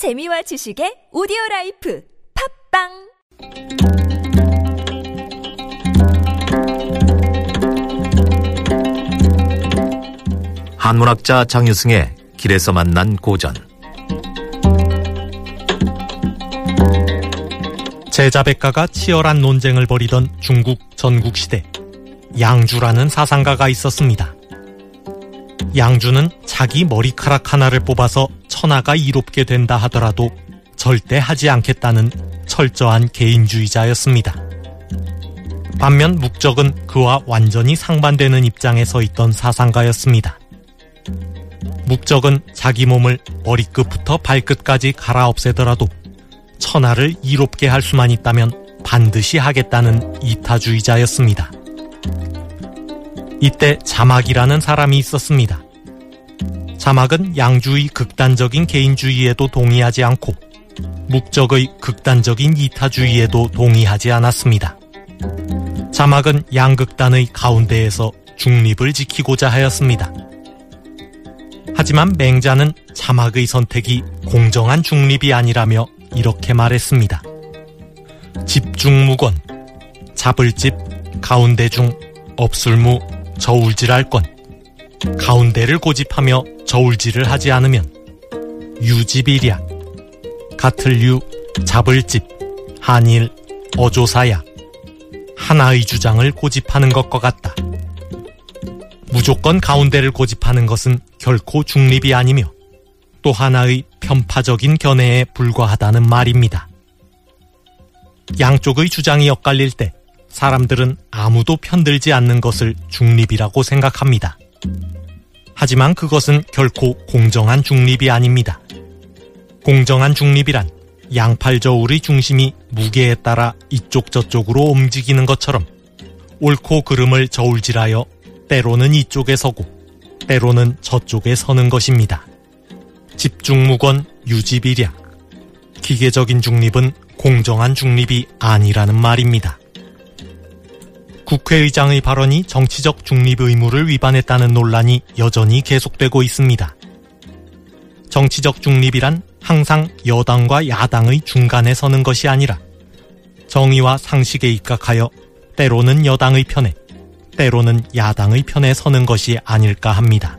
재미와 지식의 오디오 life 팟빵! 한문학자 장유승의 길에서 만난 고전. 제자백가가 치열한 논쟁을 벌이던 중국 전국시대. 양주라는 사상가가 있었습니다. 양주는 자기 머리카락 하나를 뽑아서 천하가 이롭게 된다 하더라도 절대 하지 않겠다는 철저한 개인주의자였습니다. 반면 묵적은 그와 완전히 상반되는 입장에 서 있던 사상가였습니다. 묵적은 자기 몸을 머리끝부터 발끝까지 갈아 없애더라도 천하를 이롭게 할 수만 있다면 반드시 하겠다는 이타주의자였습니다. 이때 자막이라는 사람이 있었습니다. 자막은 양주의 극단적인 개인주의에도 동의하지 않고 묵적의 극단적인 이타주의에도 동의하지 않았습니다. 자막은 양극단의 가운데에서 중립을 지키고자 하였습니다. 하지만 맹자는 자막의 선택이 공정한 중립이 아니라며 이렇게 말했습니다. 집중무건, 잡을 집, 가운데 중, 없을무, 저울질할 건, 가운데를 고집하며 저울질을 하지 않으면, 유집이랴, 같을 유, 잡을 집, 한일, 어조사야, 하나의 주장을 고집하는 것과 같다. 무조건 가운데를 고집하는 것은 결코 중립이 아니며 또 하나의 편파적인 견해에 불과하다는 말입니다. 양쪽의 주장이 엇갈릴 때 사람들은 아무도 편들지 않는 것을 중립이라고 생각합니다. 하지만 그것은 결코 공정한 중립이 아닙니다. 공정한 중립이란 양팔 저울의 중심이 무게에 따라 이쪽 저쪽으로 움직이는 것처럼 옳고 그름을 저울질하여 때로는 이쪽에 서고 때로는 저쪽에 서는 것입니다. 집중무건 유지비략 기계적인 중립은 공정한 중립이 아니라는 말입니다. 국회의장의 발언이 정치적 중립 의무를 위반했다는 논란이 여전히 계속되고 있습니다. 정치적 중립이란 항상 여당과 야당의 중간에 서는 것이 아니라 정의와 상식에 입각하여 때로는 여당의 편에 때로는 야당의 편에 서는 것이 아닐까 합니다.